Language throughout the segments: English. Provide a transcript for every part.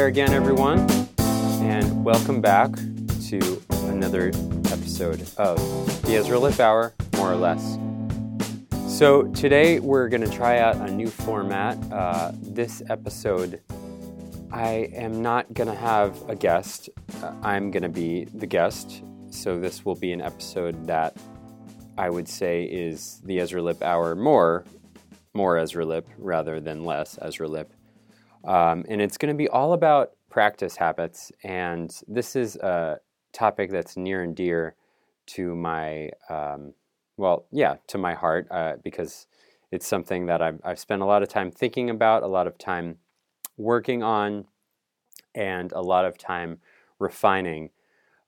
there again, everyone, and welcome back to another episode of the Ezra Lipp Hour, more or less. So, today we're going to try out a new format. Uh, this episode, I am not going to have a guest, uh, I'm going to be the guest. So, this will be an episode that I would say is the Ezra Lipp Hour more, more Ezra Lipp rather than less Ezra Lipp. Um, and it's going to be all about practice habits. And this is a topic that's near and dear to my, um, well, yeah, to my heart uh, because it's something that I've, I've spent a lot of time thinking about, a lot of time working on, and a lot of time refining.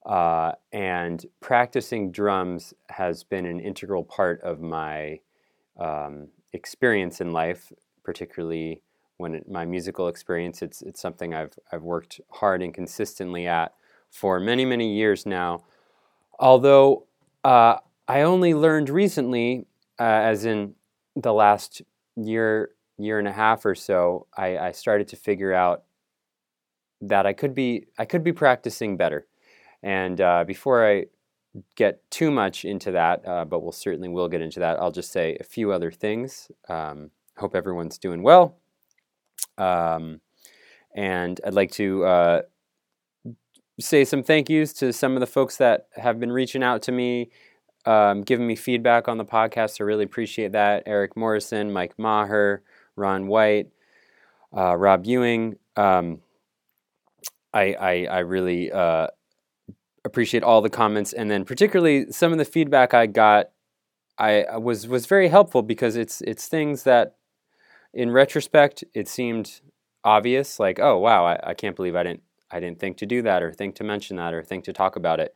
Uh, and practicing drums has been an integral part of my um, experience in life, particularly when it, my musical experience. It's it's something I've I've worked hard and consistently at for many many years now. Although uh, I only learned recently, uh, as in the last year year and a half or so, I, I started to figure out that I could be I could be practicing better. And uh, before I get too much into that, uh, but we'll certainly will get into that. I'll just say a few other things. Um, hope everyone's doing well. Um, and I'd like to uh, say some thank yous to some of the folks that have been reaching out to me, um, giving me feedback on the podcast. I really appreciate that. Eric Morrison, Mike Maher, Ron White, uh, Rob Ewing. Um, I, I, I really uh, appreciate all the comments, and then particularly some of the feedback I got. I was was very helpful because it's it's things that in retrospect, it seemed obvious, like, oh wow, I, I, can't believe I didn't I didn't think to do that or think to mention that or think to talk about it.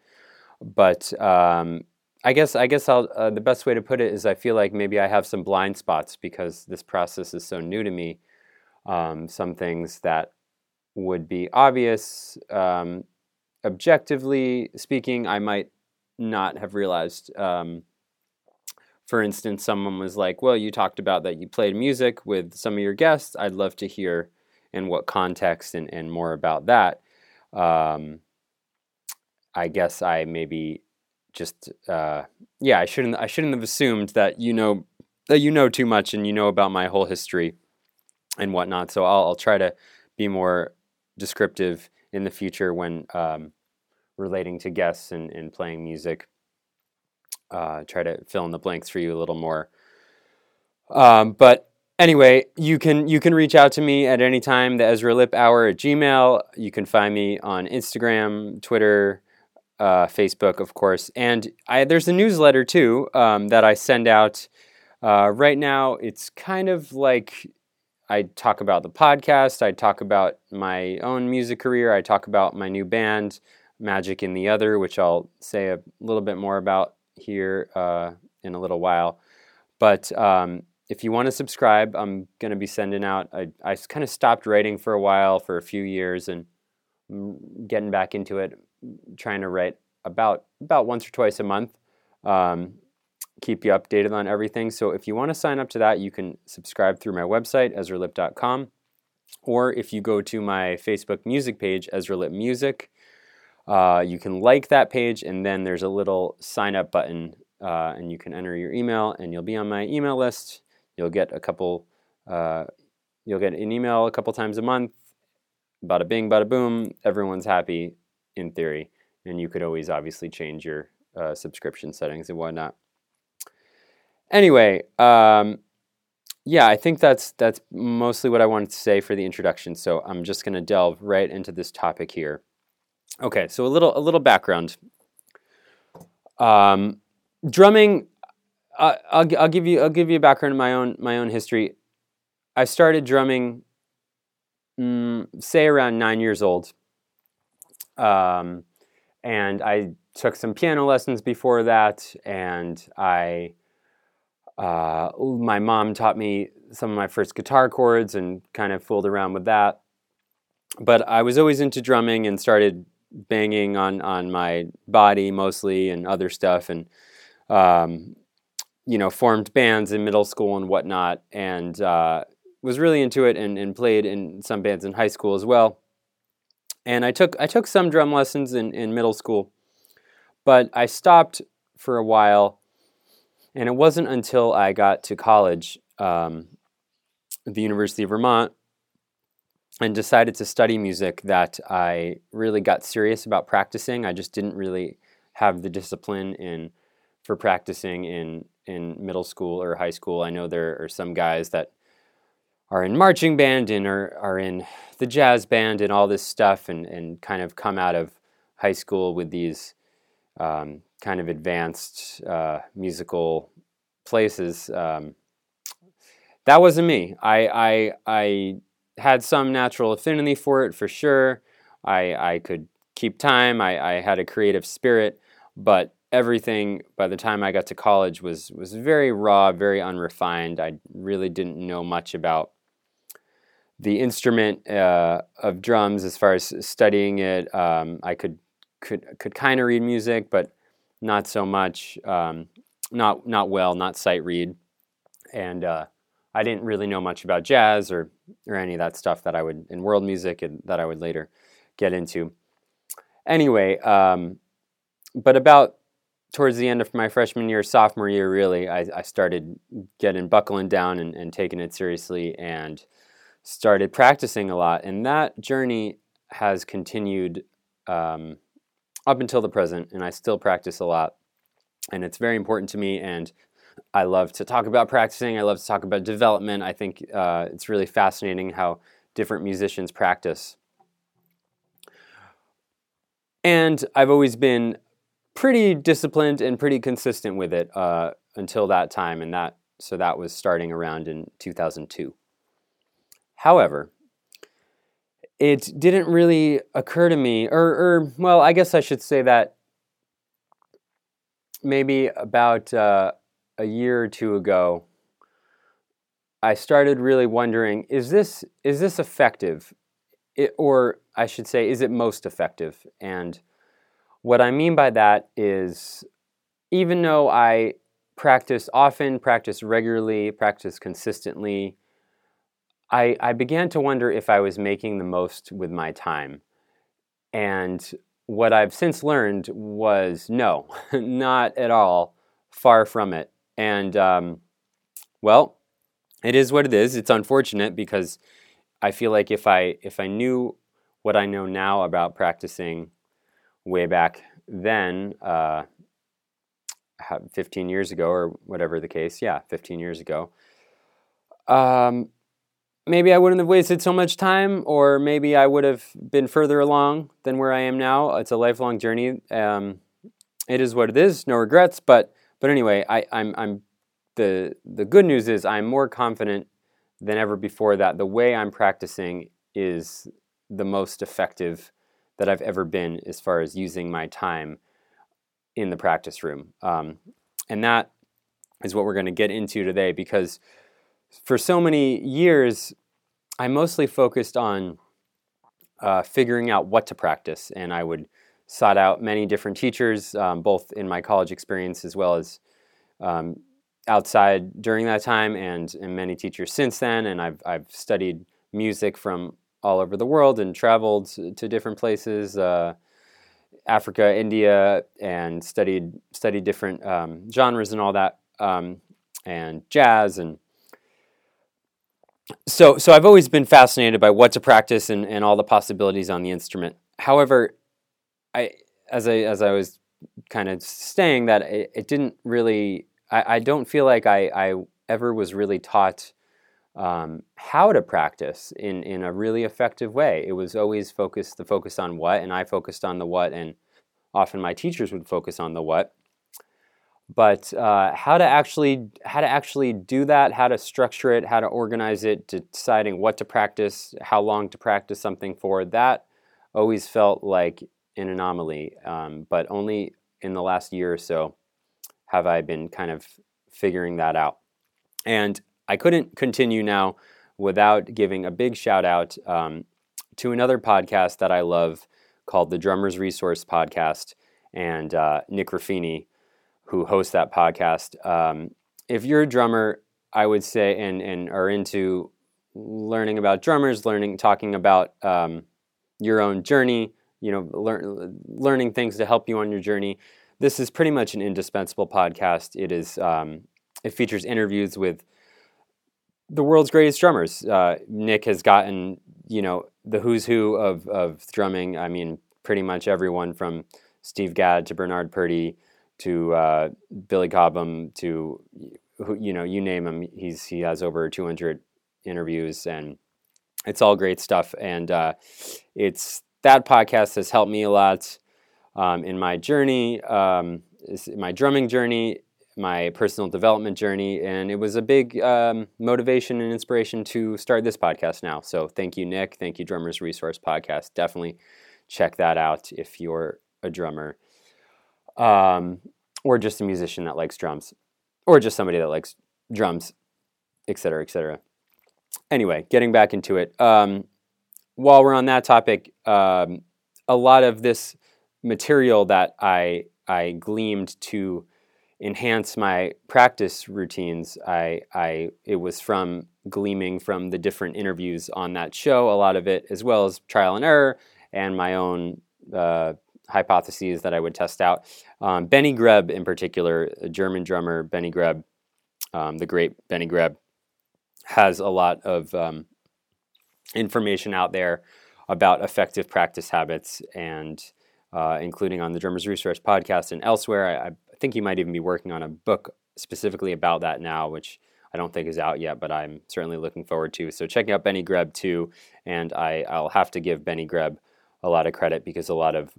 But um, I guess I guess uh, the best way to put it is I feel like maybe I have some blind spots because this process is so new to me. Um, some things that would be obvious, um, objectively speaking, I might not have realized um, for instance, someone was like, Well, you talked about that you played music with some of your guests. I'd love to hear in what context and, and more about that. Um, I guess I maybe just uh, yeah, I shouldn't I shouldn't have assumed that you know that you know too much and you know about my whole history and whatnot. So I'll, I'll try to be more descriptive in the future when um, relating to guests and, and playing music uh, try to fill in the blanks for you a little more. Um, but anyway, you can you can reach out to me at any time. The Ezra Lipp Hour at Gmail. You can find me on Instagram, Twitter, uh, Facebook, of course, and I, there's a newsletter too um, that I send out. Uh, right now, it's kind of like I talk about the podcast. I talk about my own music career. I talk about my new band, Magic in the Other, which I'll say a little bit more about here uh, in a little while. But um, if you want to subscribe, I'm going to be sending out. I, I kind of stopped writing for a while, for a few years, and getting back into it, trying to write about about once or twice a month. Um, keep you updated on everything. So if you want to sign up to that, you can subscribe through my website, EzraLipp.com, or if you go to my Facebook music page, Ezra Lipp Music, uh, you can like that page, and then there's a little sign up button, uh, and you can enter your email, and you'll be on my email list. You'll get a couple, uh, you'll get an email a couple times a month. Bada bing, bada boom. Everyone's happy in theory, and you could always obviously change your uh, subscription settings and whatnot. Anyway, um, yeah, I think that's that's mostly what I wanted to say for the introduction. So I'm just going to delve right into this topic here. Okay, so a little a little background. Um, drumming. Uh, I'll I'll give you I'll give you a background in my own my own history. I started drumming, mm, say around nine years old, um, and I took some piano lessons before that, and I. Uh, my mom taught me some of my first guitar chords and kind of fooled around with that. But I was always into drumming and started banging on on my body mostly and other stuff and um, you know formed bands in middle school and whatnot and uh, was really into it and, and played in some bands in high school as well And I took I took some drum lessons in, in middle school, but I stopped for a while. And it wasn't until I got to college, um, the University of Vermont, and decided to study music that I really got serious about practicing. I just didn't really have the discipline in for practicing in in middle school or high school. I know there are some guys that are in marching band and are, are in the jazz band and all this stuff and, and kind of come out of high school with these um, kind of advanced uh, musical places. Um, that wasn't me. I, I, I had some natural affinity for it for sure. I, I could keep time. I, I had a creative spirit, but everything by the time I got to college was was very raw, very unrefined. I really didn't know much about the instrument uh, of drums as far as studying it. Um, I could could could kind of read music, but not so much. Um, not not well, not sight read, and uh, I didn't really know much about jazz or or any of that stuff that I would in world music and that I would later get into. Anyway, um, but about towards the end of my freshman year, sophomore year, really, I, I started getting buckling down and, and taking it seriously and started practicing a lot. And that journey has continued um, up until the present, and I still practice a lot. And it's very important to me, and I love to talk about practicing. I love to talk about development. I think uh, it's really fascinating how different musicians practice. And I've always been pretty disciplined and pretty consistent with it uh, until that time, and that so that was starting around in 2002. However, it didn't really occur to me, or, or well, I guess I should say that maybe about uh, a year or two ago, I started really wondering: is this is this effective, it, or I should say, is it most effective? And what I mean by that is, even though I practice often, practice regularly, practice consistently, I, I began to wonder if I was making the most with my time. And what I've since learned was no, not at all, far from it. And um, well, it is what it is. It's unfortunate because I feel like if I if I knew what I know now about practicing way back then, uh, 15 years ago, or whatever the case, yeah, 15 years ago, um, maybe I wouldn't have wasted so much time, or maybe I would have been further along than where I am now. It's a lifelong journey. Um, it is what it is. No regrets. But but anyway, I, I'm I'm the the good news is I'm more confident than ever before that the way I'm practicing is the most effective that I've ever been as far as using my time in the practice room. Um, and that is what we're going to get into today because for so many years, I mostly focused on uh, figuring out what to practice. And I would sought out many different teachers, um, both in my college experience as well as um, outside during that time, and, and many teachers since then. And I've, I've studied music from all over the world and traveled to different places, uh, Africa, India, and studied studied different um, genres and all that, um, and jazz and so so I've always been fascinated by what to practice and, and all the possibilities on the instrument. However, I as I as I was kind of saying that it, it didn't really I, I don't feel like I, I ever was really taught um, how to practice in, in a really effective way. It was always focused the focus on what, and I focused on the what, and often my teachers would focus on the what. But uh, how to actually how to actually do that, how to structure it, how to organize it, deciding what to practice, how long to practice something for, that always felt like an anomaly. Um, but only in the last year or so have I been kind of figuring that out. And I couldn't continue now without giving a big shout out um, to another podcast that I love called the Drummers Resource Podcast and uh, Nick Ruffini, who hosts that podcast. Um, if you're a drummer, I would say, and, and are into learning about drummers, learning, talking about um, your own journey, you know, learn, learning things to help you on your journey. This is pretty much an indispensable podcast. It is um, it features interviews with the world's greatest drummers. Uh, Nick has gotten you know the who's who of of drumming. I mean, pretty much everyone from Steve Gadd to Bernard Purdie to uh, Billy Cobham to you know you name him. He's he has over 200 interviews and it's all great stuff. And uh, it's that podcast has helped me a lot um, in my journey, um, my drumming journey, my personal development journey, and it was a big um, motivation and inspiration to start this podcast now. So thank you, Nick. Thank you, Drummers Resource Podcast. Definitely check that out if you're a drummer um, or just a musician that likes drums or just somebody that likes drums, etc., etc. Anyway, getting back into it. Um, while we're on that topic, um, a lot of this material that I I gleamed to enhance my practice routines. I, I it was from gleaming from the different interviews on that show. A lot of it, as well as trial and error, and my own uh, hypotheses that I would test out. Um, Benny Greb, in particular, a German drummer, Benny Greb, um, the great Benny Greb, has a lot of um, information out there about effective practice habits and uh, including on the Drummers Resource podcast and elsewhere. I, I, think he might even be working on a book specifically about that now, which I don't think is out yet, but I'm certainly looking forward to. So checking out Benny Greb too, and I, I'll have to give Benny Greb a lot of credit because a lot of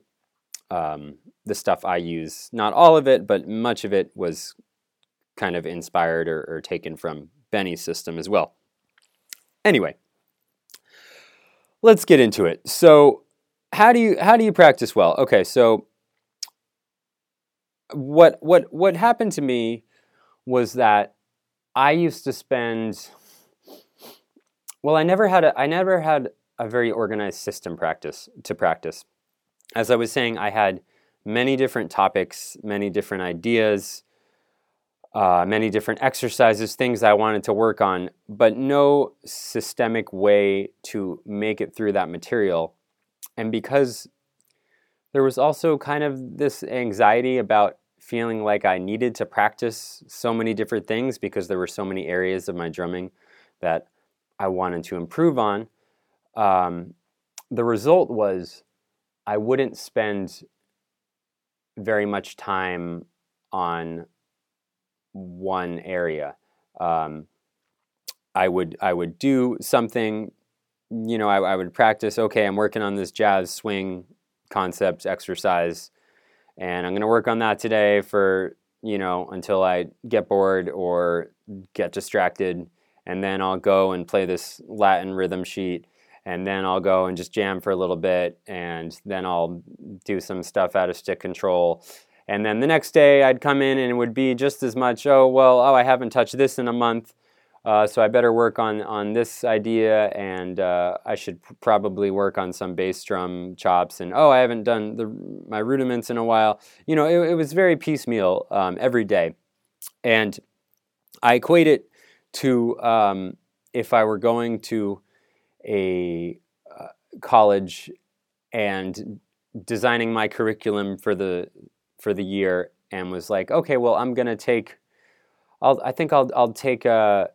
um, the stuff I use, not all of it, but much of it was kind of inspired or, or taken from Benny's system as well. Anyway, let's get into it. So, how do you how do you practice well? Okay, so what what what happened to me was that I used to spend well, I never had a I never had a very organized system practice to practice. As I was saying, I had many different topics, many different ideas, uh, many different exercises, things I wanted to work on, but no systemic way to make it through that material. And because there was also kind of this anxiety about feeling like I needed to practice so many different things because there were so many areas of my drumming that I wanted to improve on. Um, the result was I wouldn't spend very much time on one area. Um, I would I would do something, you know, I, I would practice. Okay, I'm working on this jazz swing concept exercise, and I'm going to work on that today for you know until I get bored or get distracted, and then I'll go and play this Latin rhythm sheet. And then I'll go and just jam for a little bit, and then I'll do some stuff out of stick control, and then the next day I'd come in and it would be just as much, oh, well, oh, I haven't touched this in a month. Uh, so I better work on, on this idea, and uh, I should probably work on some bass drum chops. And oh, I haven't done the, my rudiments in a while. You know, it, it was very piecemeal um, every day, and I equate it to um, if I were going to a uh, college and designing my curriculum for the for the year and was like, okay, well, I'm gonna take, I'll, I think I'll, I'll take a,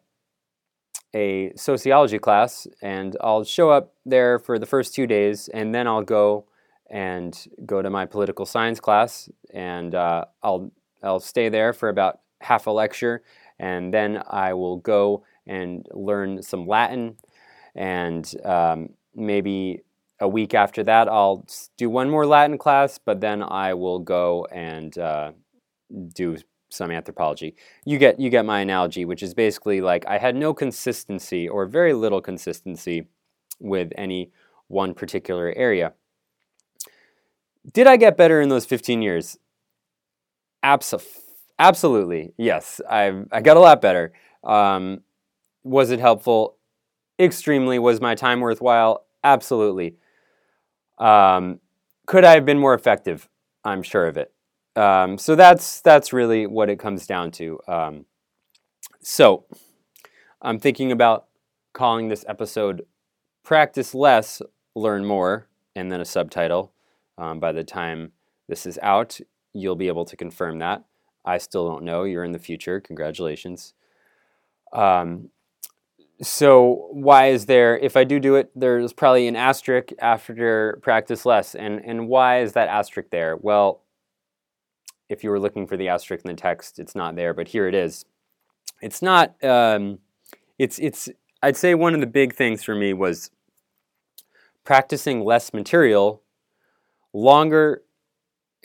a sociology class and I'll show up there for the first two days and then I'll go and go to my political science class and uh, I'll, I'll stay there for about half a lecture and then I will go and learn some Latin and um, maybe a week after that, I'll do one more Latin class, but then I will go and uh, do some anthropology. You get you get my analogy, which is basically like I had no consistency or very little consistency with any one particular area. Did I get better in those 15 years? Abso- absolutely, yes. I I got a lot better. Um, was it helpful? Extremely. Was my time worthwhile? Absolutely. Um, could I have been more effective? I'm sure of it. Um, so that's that's really what it comes down to. Um, so I'm thinking about calling this episode "Practice Less, Learn More," and then a subtitle. Um, by the time this is out, you'll be able to confirm that. I still don't know. You're in the future. Congratulations. Um, so why is there? If I do do it, there's probably an asterisk after practice less. And and why is that asterisk there? Well, if you were looking for the asterisk in the text, it's not there, but here it is. It's not. Um, it's it's. I'd say one of the big things for me was practicing less material longer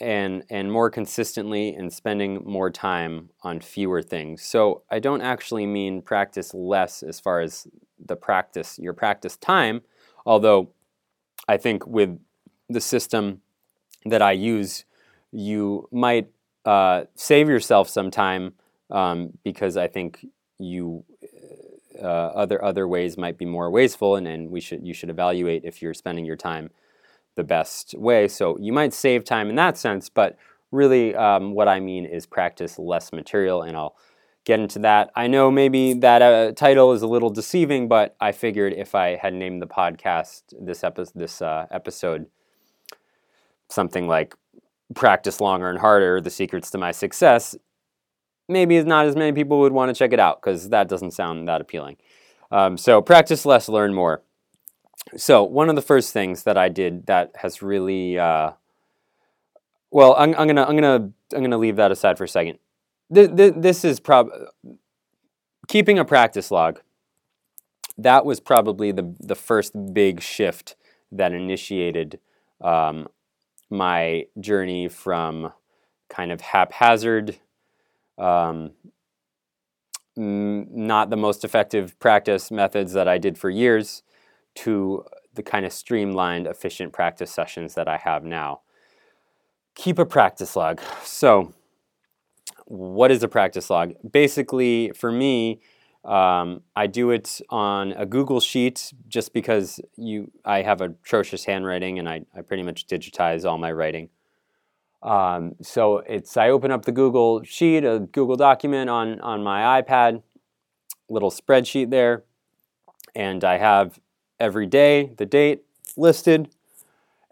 and and more consistently and spending more time on fewer things. So I don't actually mean practice less as far as the practice your practice time, although I think with the system that I use, you might uh, save yourself some time um, because I think you uh, other other ways might be more wasteful, and, and we should you should evaluate if you're spending your time the best way. So you might save time in that sense, but really um, what I mean is practice less material, and I'll get into that. I know maybe that uh, title is a little deceiving, but I figured if I had named the podcast this, epi- this uh, episode something like practice longer and harder, the secrets to my success, maybe not as many people would want to check it out because that doesn't sound that appealing. Um, so practice less, learn more so one of the first things that I did that has really uh, well, I'm, I'm, gonna I'm gonna I'm gonna leave that aside for a second. Th- th- this is prob keeping a practice log. That was probably the the first big shift that initiated um, my journey from kind of haphazard, um, not the most effective practice methods that I did for years to the kind of streamlined, efficient practice sessions that I have now. Keep a practice log. So, what is a practice log? Basically, for me, um, I do it on a Google Sheet just because you I have atrocious handwriting and I, I pretty much digitize all my writing. Um, so it's I open up the Google Sheet, a Google document on on my iPad, little spreadsheet there, and I have every day, the date listed,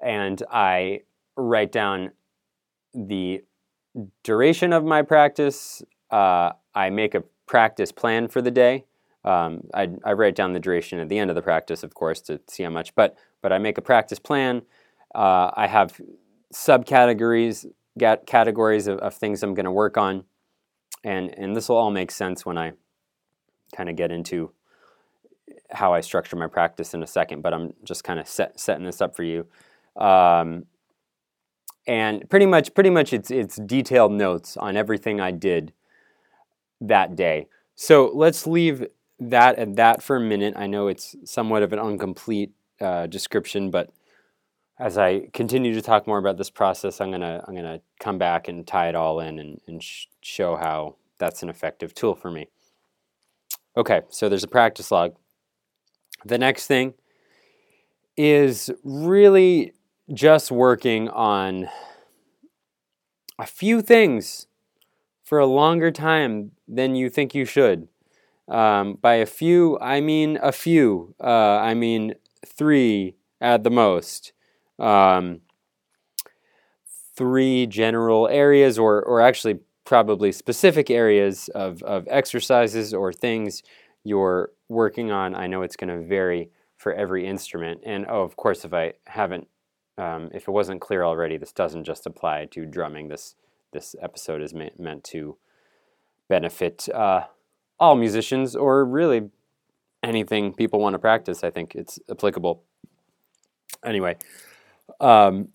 and I write down the duration of my practice. Uh, I make a practice plan for the day. Um, I, I, write down the duration at the end of the practice, of course, to see how much. But but I make a practice plan. Uh, I have subcategories, categories of, of things I'm going to work on, and and this will all make sense when I kind of get into how I structure my practice in a second, but I'm just kind of set, setting this up for you. Um, and pretty much, pretty much, it's it's detailed notes on everything I did that day. So let's leave that at that for a minute. I know it's somewhat of an incomplete uh, description, but as I continue to talk more about this process, I'm gonna I'm gonna come back and tie it all in and, and sh- show how that's an effective tool for me. Okay, so there's a practice log. The next thing is really just working on a few things for a longer time than you think you should. Um, by a few, I mean a few. Uh, I mean three at the most. Um, three general areas, or, or actually probably specific areas of, of exercises or things you're working on. I know it's going to vary for every instrument. And oh, of course, if I haven't, um, if it wasn't clear already, this doesn't just apply to drumming. This this episode is meant to benefit uh, all musicians, or really anything people want to practice. I think it's applicable. Anyway, um,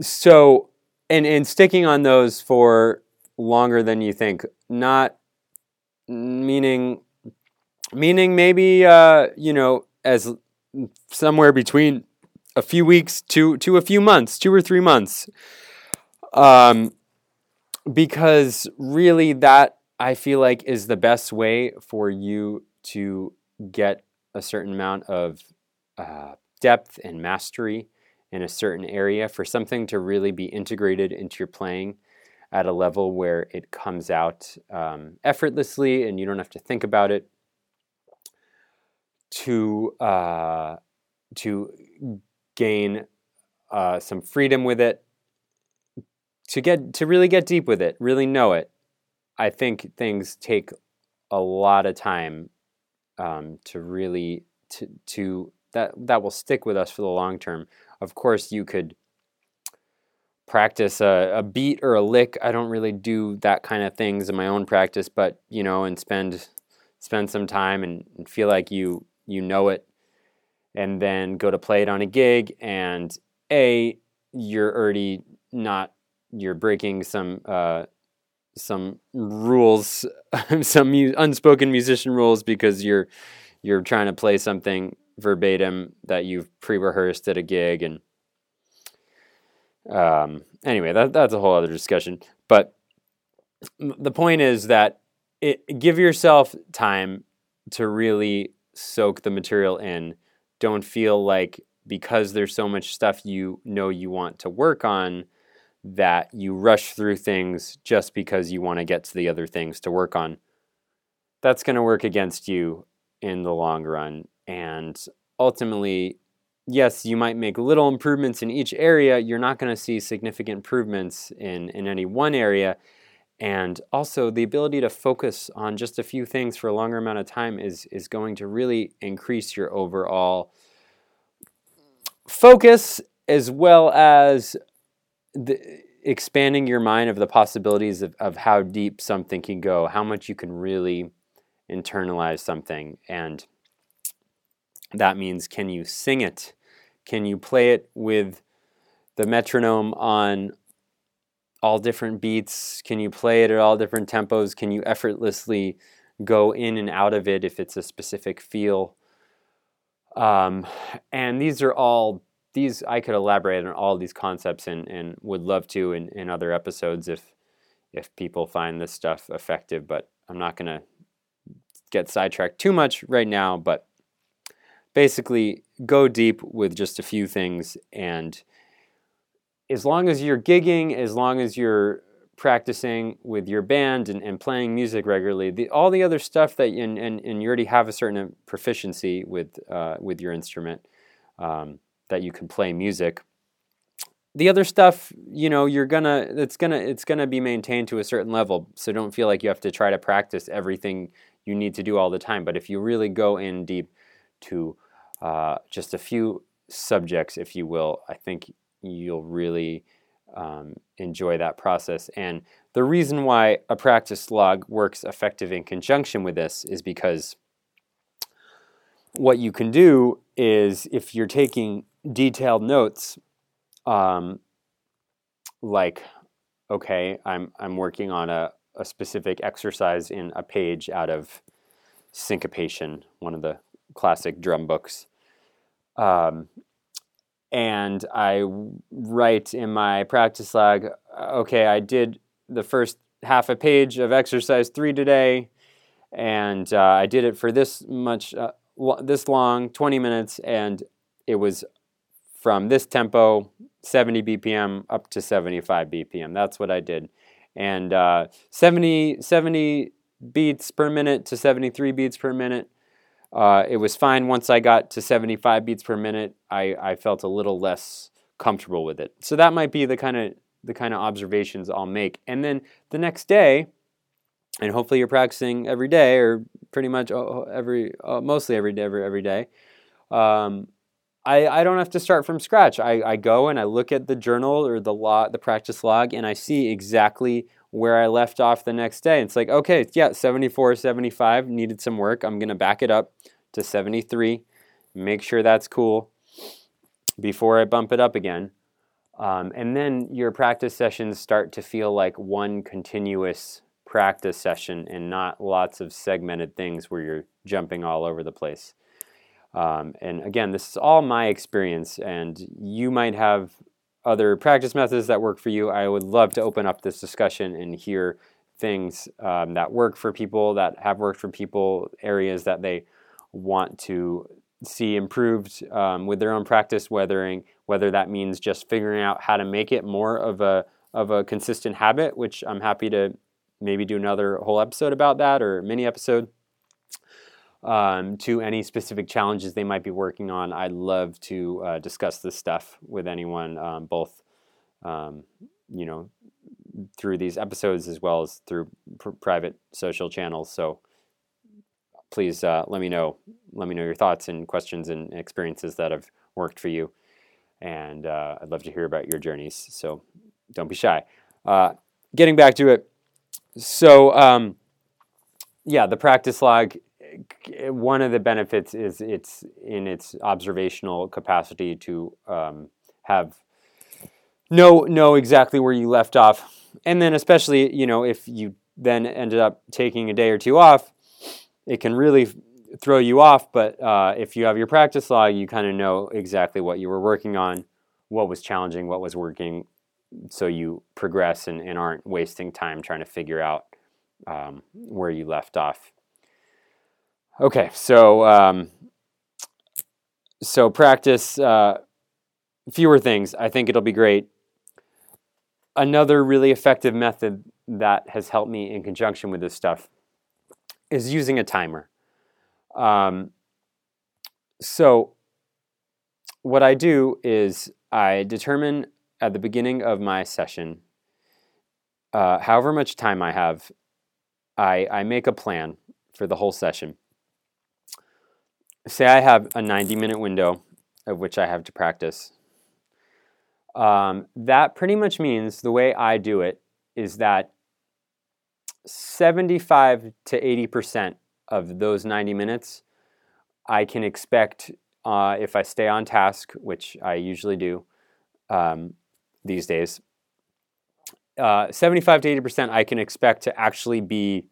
so and and sticking on those for longer than you think, not meaning meaning maybe uh, you know as somewhere between a few weeks to to a few months, two or three months, um, because really that I feel like is the best way for you to get a certain amount of uh, depth and mastery in a certain area for something to really be integrated into your playing at a level where it comes out um, effortlessly and you don't have to think about it to uh, to gain uh, some freedom with it, to get to really get deep with it, really know it. I think things take a lot of time um, to really to to that that will stick with us for the long term. Of course, you could practice a, a beat or a lick. I don't really do that kind of things in my own practice, but you know, and spend spend some time and, and feel like you you know it, and then go to play it on a gig, and a you're already not you're breaking some uh, some rules, some mu- unspoken musician rules because you're you're trying to play something verbatim that you've pre-rehearsed at a gig and um, anyway that, that's a whole other discussion. But the point is that it, give yourself time to really soak the material in don't feel like because there's so much stuff you know you want to work on that you rush through things just because you want to get to the other things to work on. That's going to work against you in the long run. And ultimately, yes, you might make little improvements in each area. You're not going to see significant improvements in, in any one area. And also, the ability to focus on just a few things for a longer amount of time is, is going to really increase your overall focus as well as the, expanding your mind of the possibilities of, of how deep something can go, how much you can really internalize something. And that means can you sing it? Can you play it with the metronome on all different beats? Can you play it at all different tempos? Can you effortlessly go in and out of it if it's a specific feel? Um, and these are all these I could elaborate on all these concepts and, and would love to in, in other episodes if if people find this stuff effective, but I'm not gonna get sidetracked too much right now, but basically go deep with just a few things and as long as you're gigging, as long as you're practicing with your band and, and playing music regularly, the, all the other stuff that and, and, and you already have a certain proficiency with uh, with your instrument, um, that you can play music. The other stuff, you know, you're gonna it's gonna it's gonna be maintained to a certain level. So don't feel like you have to try to practice everything you need to do all the time. But if you really go in deep to uh, just a few subjects, if you will, I think you'll really um, enjoy that process. And the reason why a practice log works effective in conjunction with this is because what you can do is if you're taking detailed notes, um, like, okay, I'm I'm working on a, a specific exercise in a page out of Syncopation, one of the classic drum books. Um, and I write in my practice log, okay, I did the first half a page of exercise three today, and uh, I did it for this much, uh, this long, 20 minutes, and it was from this tempo, 70 BPM up to 75 BPM. That's what I did. And uh, 70, 70 beats per minute to 73 beats per minute. Uh, it was fine once I got to 75 beats per minute. I, I felt a little less comfortable with it. So that might be the kind of the kind of observations I'll make. And then the next day, and hopefully you're practicing every day or pretty much every uh, mostly every day every, every day. Um, I, I don't have to start from scratch. I, I go and I look at the journal or the log, the practice log, and I see exactly where I left off the next day. It's like, okay, yeah, 74, 75 needed some work. I'm going to back it up to 73, make sure that's cool before I bump it up again. Um, and then your practice sessions start to feel like one continuous practice session and not lots of segmented things where you're jumping all over the place. Um, and again, this is all my experience, and you might have other practice methods that work for you. I would love to open up this discussion and hear things um, that work for people, that have worked for people, areas that they want to see improved um, with their own practice, whether, whether that means just figuring out how to make it more of a, of a consistent habit, which I'm happy to maybe do another whole episode about that or mini episode um, to any specific challenges they might be working on. I'd love to uh, discuss this stuff with anyone, um, both, um, you know, through these episodes as well as through pr- private social channels. So please uh, let me know. Let me know your thoughts and questions and experiences that have worked for you. And uh, I'd love to hear about your journeys. So don't be shy. Uh, getting back to it. So, um, yeah, the practice log one of the benefits is it's in its observational capacity to um, have know know exactly where you left off, and then especially you know if you then ended up taking a day or two off, it can really throw you off. But uh, if you have your practice log, you kind of know exactly what you were working on, what was challenging, what was working, so you progress and, and aren't wasting time trying to figure out um, where you left off Okay, so um, so practice uh, fewer things. I think it'll be great. Another really effective method that has helped me in conjunction with this stuff is using a timer. Um, so what I do is I determine at the beginning of my session, uh, however much time I have, I, I make a plan for the whole session say I have a 90 minute window of which I have to practice. Um, that pretty much means the way I do it is that 75 to 80% of those 90 minutes I can expect uh, if I stay on task, which I usually do um, these days. Uh, 75 to 80% I can expect to actually be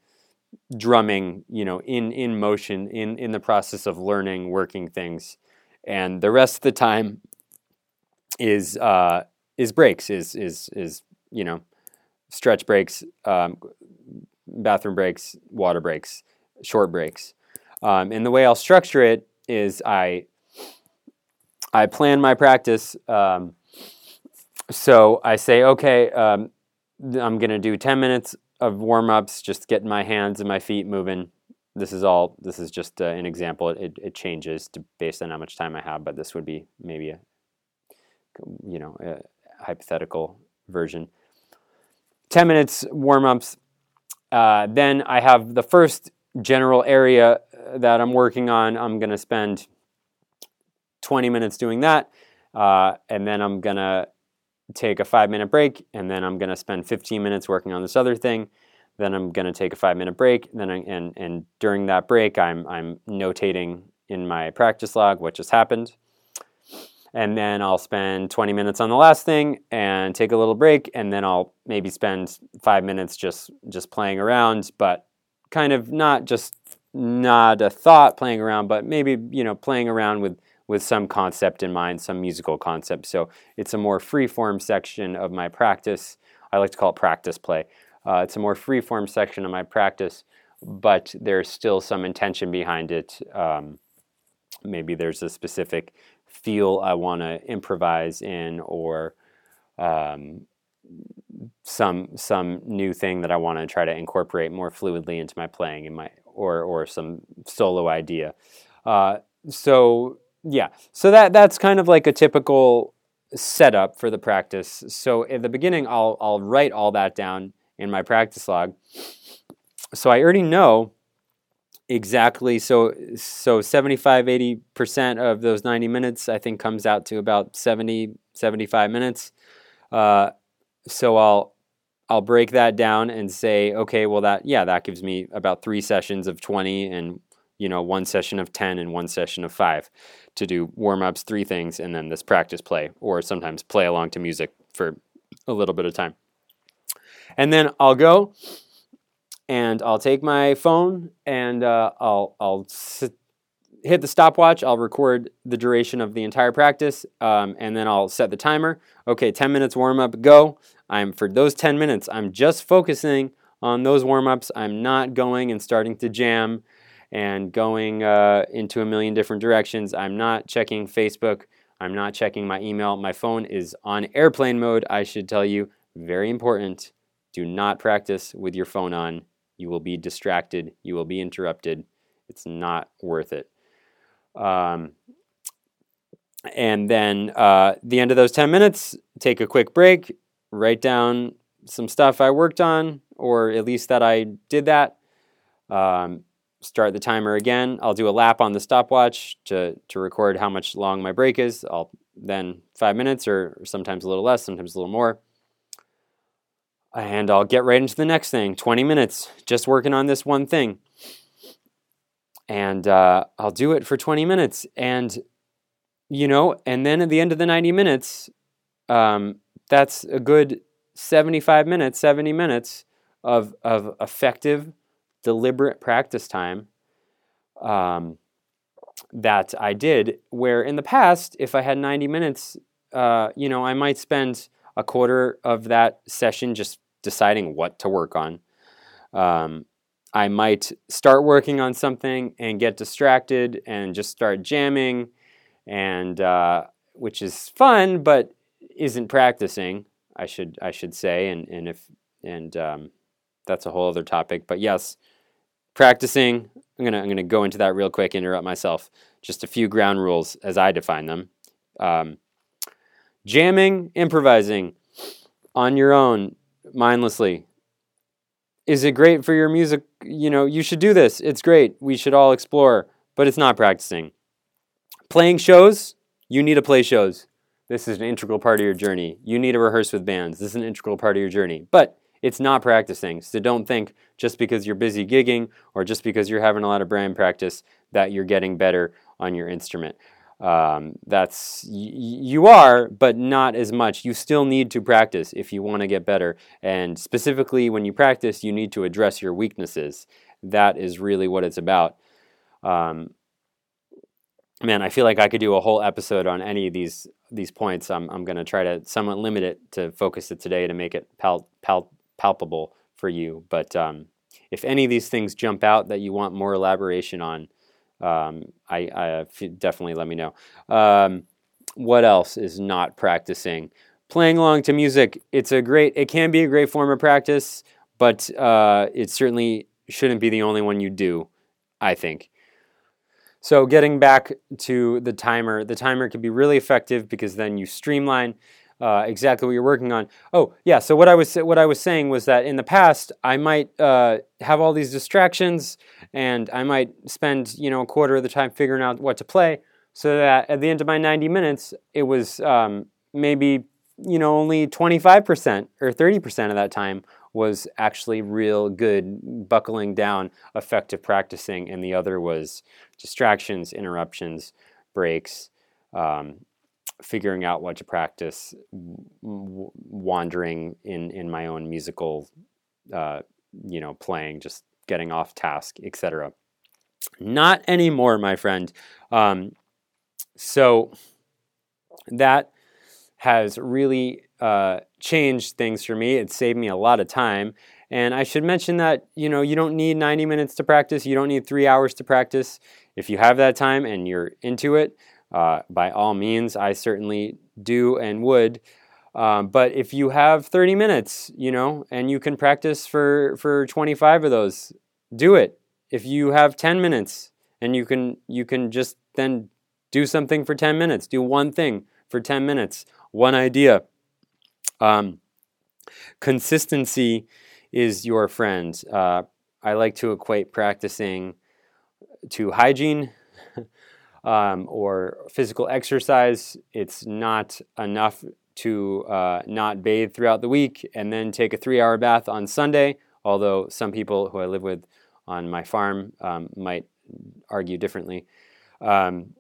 drumming, you know, in in motion, in in the process of learning, working things, and the rest of the time is uh, is breaks, is is is you know, stretch breaks, um, bathroom breaks, water breaks, short breaks, um, and the way I'll structure it is I I plan my practice. Um, so I say, okay, um, I'm going to do 10 minutes of warm ups, just getting my hands and my feet moving. This is all. This is just uh, an example. It, it changes to, based on how much time I have, but this would be maybe a, you know, a hypothetical version. Ten minutes warm ups. Uh, then I have the first general area that I'm working on. I'm going to spend 20 minutes doing that, uh, and then I'm going to take a five minute break, and then I'm going to spend 15 minutes working on this other thing. Then I'm going to take a five minute break. Then I, and and during that break, I'm I'm notating in my practice log what just happened. And then I'll spend 20 minutes on the last thing and take a little break, and then I'll maybe spend five minutes just just playing around, but kind of not just not a thought playing around, but maybe you know playing around with with some concept in mind, some musical concept. So it's a more free form section of my practice. I like to call it practice play. Uh, it's a more free form section of my practice, but there's still some intention behind it. Um, maybe there's a specific feel I want to improvise in, or um, some some new thing that I want to try to incorporate more fluidly into my playing, in my or or some solo idea. Uh, so yeah, so that that's kind of like a typical setup for the practice. So at the beginning, I'll I'll write all that down in my practice log. So I already know exactly so so 75 80% of those 90 minutes I think comes out to about 70 75 minutes. Uh, so I'll I'll break that down and say okay, well that yeah, that gives me about 3 sessions of 20 and you know, one session of 10 and one session of 5 to do warm ups, three things, and then this practice play, or sometimes play along to music for a little bit of time. And then I'll go and I'll take my phone and uh, I'll, I'll sit, hit the stopwatch. I'll record the duration of the entire practice um, and then I'll set the timer. Okay, 10 minutes warm up, go. I'm for those 10 minutes, I'm just focusing on those warm ups. I'm not going and starting to jam and going uh, into a million different directions. I'm not checking Facebook. I'm not checking my email. My phone is on airplane mode, I should tell you. Very important. Do not practice with your phone on. You will be distracted. You will be interrupted. It's not worth it. Um, and then uh, the end of those 10 minutes, take a quick break, write down some stuff I worked on, or at least that I did that. Um, start the timer again. I'll do a lap on the stopwatch to, to record how much long my break is. I'll then five minutes or sometimes a little less, sometimes a little more. And I'll get right into the next thing 20 minutes, just working on this one thing. And uh, I'll do it for 20 minutes. And, you know, and then at the end of the 90 minutes, um, that's a good 75 minutes, 70 minutes of, of effective, deliberate practice time um, that I did. Where in the past, if I had 90 minutes, uh, you know, I might spend a quarter of that session just deciding what to work on. Um, I might start working on something and get distracted and just start jamming, and uh, which is fun, but isn't practicing. I should I should say, and and if and um, that's a whole other topic. But yes, practicing. I'm gonna I'm gonna go into that real quick. Interrupt myself. Just a few ground rules as I define them. Um, jamming, improvising on your own, mindlessly. Is it great for your music? You know, you should do this. It's great. We should all explore, but it's not practicing. Playing shows, you need to play shows. This is an integral part of your journey. You need to rehearse with bands. This is an integral part of your journey. But it's not practicing. So don't think just because you're busy gigging or just because you're having a lot of brand practice that you're getting better on your instrument. Um, that's y- you are, but not as much. You still need to practice if you want to get better. And specifically, when you practice, you need to address your weaknesses. That is really what it's about. Um, man, I feel like I could do a whole episode on any of these these points. I'm I'm going to try to somewhat limit it to focus it today to make it pal- pal- palpable for you. But um, if any of these things jump out that you want more elaboration on, um, I, I definitely let me know. Um, what else is not practicing? Playing along to music. It's a great. It can be a great form of practice, but uh, it certainly shouldn't be the only one you do. I think. So getting back to the timer, the timer can be really effective because then you streamline uh, exactly what you're working on. Oh, yeah. So what I was what I was saying was that in the past I might uh, have all these distractions, and I might spend you know a quarter of the time figuring out what to play, so that at the end of my 90 minutes it was um, maybe you know only 25% or 30% of that time was actually real good buckling down, effective practicing, and the other was distractions, interruptions, breaks, um, figuring out what to practice, wandering in in my own musical, uh, you know, playing, just getting off task, etc. Not anymore, my friend. Um, so that has really uh, changed things for me. It saved me a lot of time. And I should mention that you know you don't need 90 minutes to practice. You don't need three hours to practice. If you have that time and you're into it, uh, by all means, I certainly do and would. Um, but if you have 30 minutes, you know, and you can practice for for 25 of those, do it. If you have 10 minutes and you can you can just then do something for 10 minutes, do one thing for 10 minutes, one idea um, consistency is your friend. Uh, I like to equate practicing to hygiene um, or physical exercise. It's not enough to uh, not bathe throughout the week and then take a three hour bath on Sunday, although some people who I live with on my farm um, might argue differently. Um,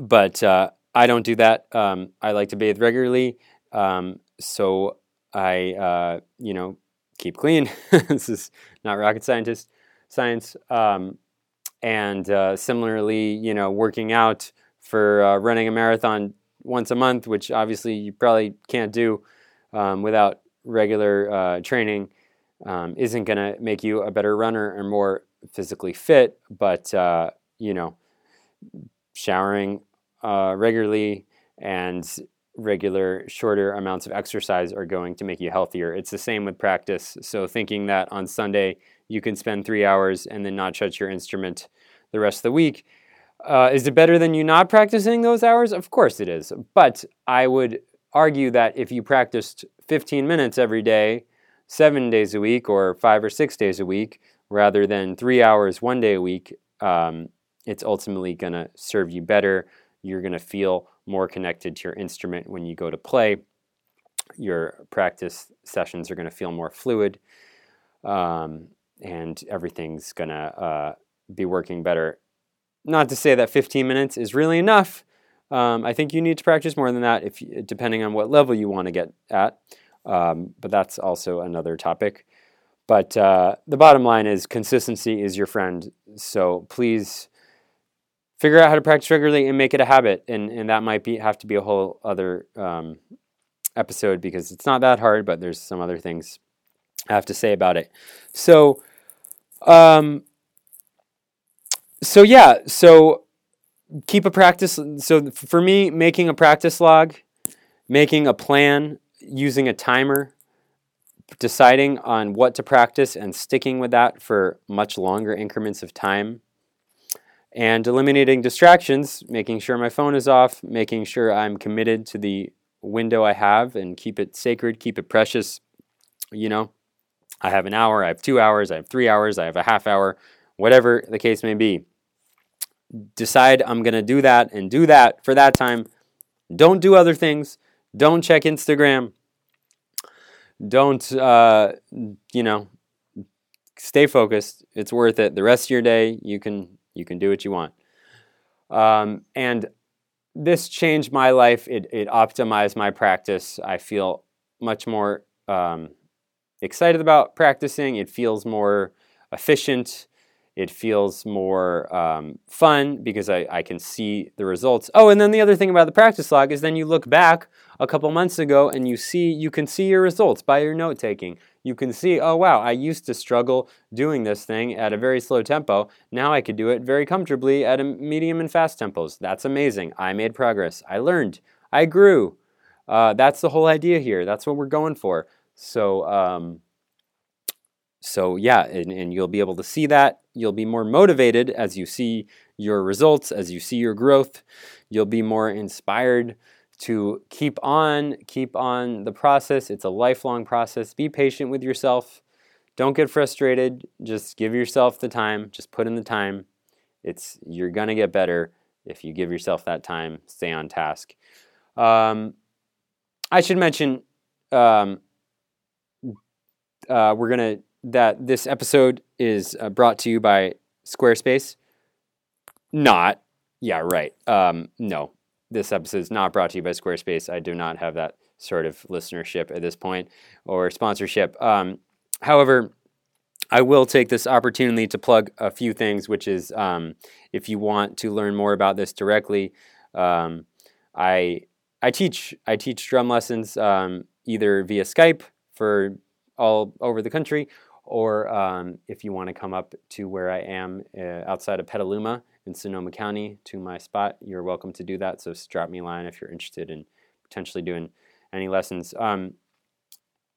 but uh, I don't do that. Um, I like to bathe regularly. Um, so I, uh, you know, keep clean. this is not rocket scientist science. Um, and uh, similarly, you know, working out for uh, running a marathon once a month, which obviously you probably can't do um, without regular uh, training, um, isn't going to make you a better runner or more physically fit. But uh, you know, showering uh, regularly and regular, shorter amounts of exercise are going to make you healthier. It's the same with practice. So, thinking that on Sunday you can spend three hours and then not touch your instrument the rest of the week. Uh, is it better than you not practicing those hours? Of course it is. But I would argue that if you practiced 15 minutes every day, seven days a week, or five or six days a week, rather than three hours one day a week, um, it's ultimately going to serve you better. You're going to feel more connected to your instrument when you go to play. Your practice sessions are going to feel more fluid, um, and everything's going to uh, be working better. Not to say that 15 minutes is really enough. Um, I think you need to practice more than that, if depending on what level you want to get at. Um, but that's also another topic. But uh, the bottom line is consistency is your friend. So please figure out how to practice regularly and make it a habit. And, and that might be have to be a whole other um, episode because it's not that hard, but there's some other things Have to say about it. So, um, so yeah, so keep a practice. So for me, making a practice log, making a plan, using a timer, deciding on what to practice and sticking with that for much longer increments of time, and eliminating distractions, making sure my phone is off, making sure I'm committed to the window I have and keep it sacred, keep it precious. You know, I have an hour, I have two hours, I have three hours, I have a half hour, whatever the case may be. Decide I'm going to do that and do that for that time. Don't do other things. Don't check Instagram. Don't, uh, you know, stay focused. It's worth it. The rest of your day, you can you can do what you want. Um, and this changed my life. It, it optimized my practice. I feel much more um, excited about practicing. It feels more efficient. It feels more um, fun because I, I can see the results. Oh, and then the other thing about the practice log is then you look back a couple months ago and you see you can see your results by your note taking. You can see, oh wow, I used to struggle doing this thing at a very slow tempo. Now I could do it very comfortably at a medium and fast tempos. That's amazing. I made progress. I learned. I grew. Uh, that's the whole idea here. That's what we're going for. So, um, so yeah, and, and you'll be able to see that. You'll be more motivated as you see your results, as you see your growth. You'll be more inspired to keep on, keep on the process. It's a lifelong process. Be patient with yourself. Don't get frustrated. Just give yourself the time. Just put in the time. It's you're gonna get better if you give yourself that time. Stay on task. Um, I should mention um, uh, we're gonna that this episode is uh, brought to you by Squarespace. Not, yeah, right. Um, no, this episode is not brought to you by Squarespace. I do not have that sort of listenership at this point or sponsorship. Um, however, I will take this opportunity to plug a few things, which is um, if you want to learn more about this directly, um, I I teach I teach drum lessons um, either via Skype for all over the country, or um, if you want to come up to where I am uh, outside of Petaluma in Sonoma County to my spot, you're welcome to do that. So just drop me a line if you're interested in potentially doing any lessons. Um,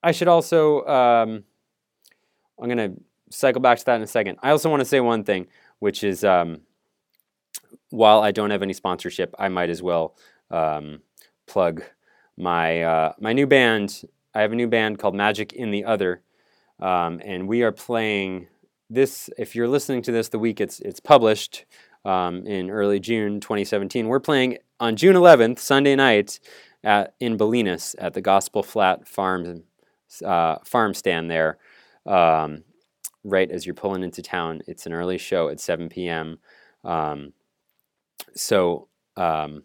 I should also, um, I'm going to cycle back to that in a second. I also want to say one thing, which is um, while I don't have any sponsorship, I might as well um, plug my uh, my new band. I have a new band called Magic in the Other, um, and we are playing this. If you're listening to this the week it's it's published, um, in early June 2017. We're playing on June 11th, Sunday night, at, in Bolinas at the Gospel Flat Farm uh, farm stand there. Um, right as you're pulling into town, it's an early show at 7 p.m. Um, so um,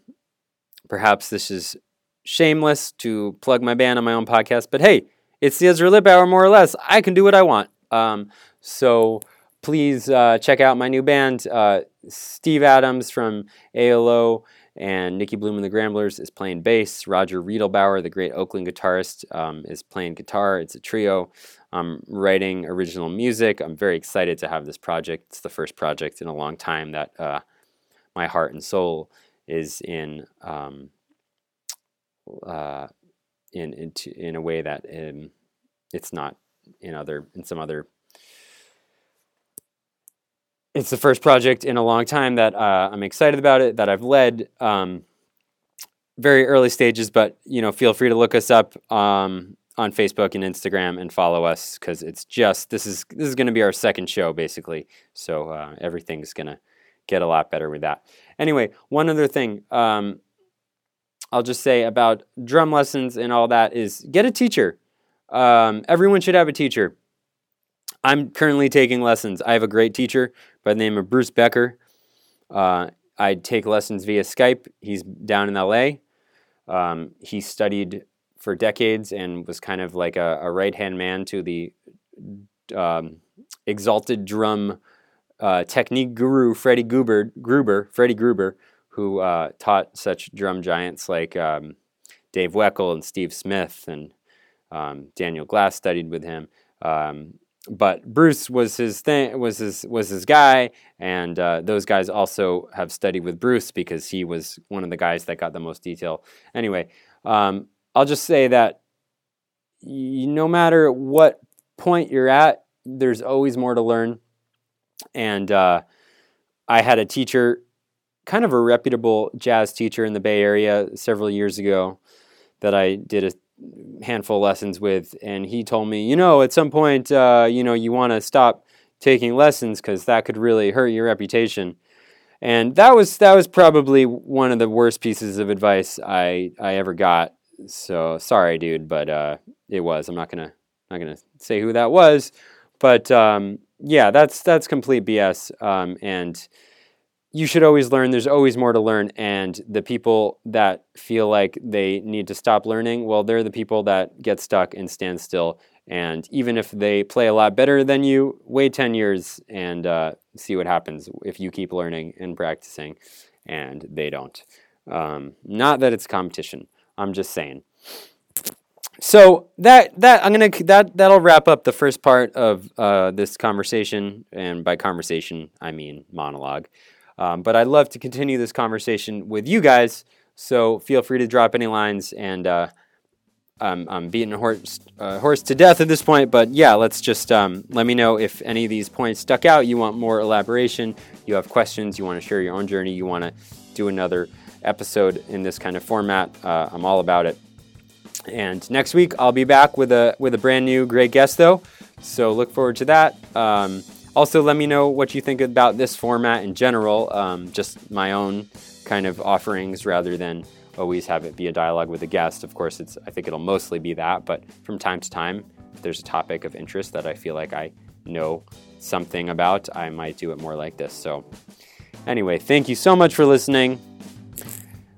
perhaps this is shameless to plug my band on my own podcast, but hey, it's the Ezra Lipp Hour, more or less. I can do what I want. Um, so please uh, check out my new band. Uh, Steve Adams from ALO and Nicki Bluhm and the Gramblers is playing bass. Roger Riedlbauer, the great Oakland guitarist, um, is playing guitar. It's a trio. I'm writing original music. I'm very excited to have this project. It's the first project in a long time that uh, my heart and soul is in. Um, uh, in in, in a way that um, it's not in other in some other it's the first project in a long time that uh, I'm excited about it, that I've led. Um, very early stages, but you know, feel free to look us up um, on Facebook and Instagram and follow us because it's just this is this is going to be our second show basically. So uh, everything's going to get a lot better with that. Anyway, one other thing um, I'll just say about drum lessons and all that is get a teacher. Um, everyone should have a teacher. I'm currently taking lessons. I have a great teacher by the name of Bruce Becker. Uh, I take lessons via Skype. He's down in LA. Um, he studied for decades and was kind of like a, a right hand man to the um, exalted drum uh, technique guru Freddie Gruber, Gruber, Freddie Gruber, who uh, taught such drum giants like um, Dave Weckl and Steve Smith, and um, Daniel Glass studied with him. Um, but Bruce was his thing, was his was his guy, and uh, those guys also have studied with Bruce because he was one of the guys that got the most detail. Anyway, um, I'll just say that no matter what point you're at, there's always more to learn. And uh, I had a teacher, kind of a reputable jazz teacher in the Bay Area several years ago, that I did a handful of lessons with, and he told me, you know, at some point, uh, you know, you want to stop taking lessons because that could really hurt your reputation. And that was that was probably one of the worst pieces of advice I I ever got. So sorry, dude, but uh, it was. I'm not gonna not gonna say who that was, but um, yeah, that's that's complete BS. Um, and you should always learn. There's always more to learn. And the people that feel like they need to stop learning, well, they're the people that get stuck and stand still. And even if they play a lot better than you, wait 10 years and uh, see what happens if you keep learning and practicing and they don't. Um, not that it's competition. I'm just saying. So that that I'm gonna that that'll wrap up the first part of uh, this conversation, and by conversation I mean monologue. Um, but I'd love to continue this conversation with you guys. So feel free to drop any lines, and uh, I'm, I'm beating a horse, uh, horse to death at this point. But yeah, let's just um, let me know if any of these points stuck out. You want more elaboration. You have questions. You want to share your own journey. You want to do another episode in this kind of format. Uh, I'm all about it. And next week I'll be back with a with a brand new great guest though. So look forward to that. Um, also, let me know what you think about this format in general, um, just my own kind of offerings rather than always have it be a dialogue with a guest. Of course, it's I think it'll mostly be that, but from time to time, if there's a topic of interest that I feel like I know something about, I might do it more like this. So, anyway, thank you so much for listening,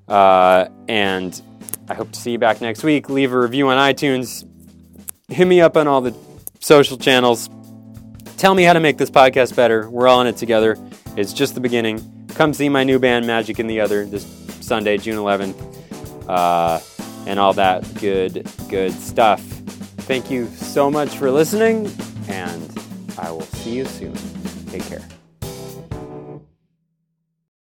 uh, and I hope to see you back next week. Leave a review on iTunes. Hit me up on all the social channels. Tell me how to make this podcast better. We're all in it together. It's just the beginning. Come see my new band, Magic in the Other, this Sunday, June 11th, uh, and all that good, good stuff. Thank you so much for listening, and I will see you soon. Take care.